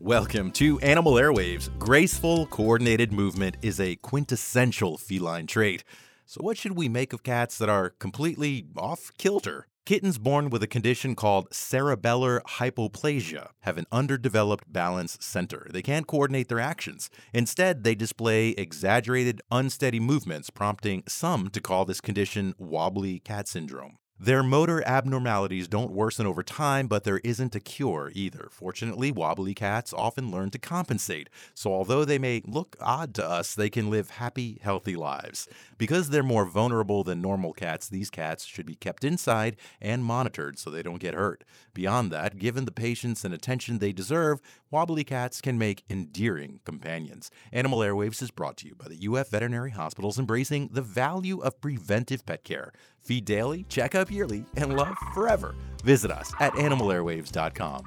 Welcome to Animal Airwaves. Graceful, coordinated movement is a quintessential feline trait. So, what should we make of cats that are completely off kilter? Kittens born with a condition called cerebellar hypoplasia have an underdeveloped balance center. They can't coordinate their actions. Instead, they display exaggerated, unsteady movements, prompting some to call this condition wobbly cat syndrome. Their motor abnormalities don't worsen over time, but there isn't a cure either. Fortunately, wobbly cats often learn to compensate, so although they may look odd to us, they can live happy, healthy lives. Because they're more vulnerable than normal cats, these cats should be kept inside and monitored so they don't get hurt. Beyond that, given the patience and attention they deserve, wobbly cats can make endearing companions. Animal Airwaves is brought to you by the UF Veterinary Hospitals, embracing the value of preventive pet care. Feed daily, check up yearly, and love forever. Visit us at animalairwaves.com.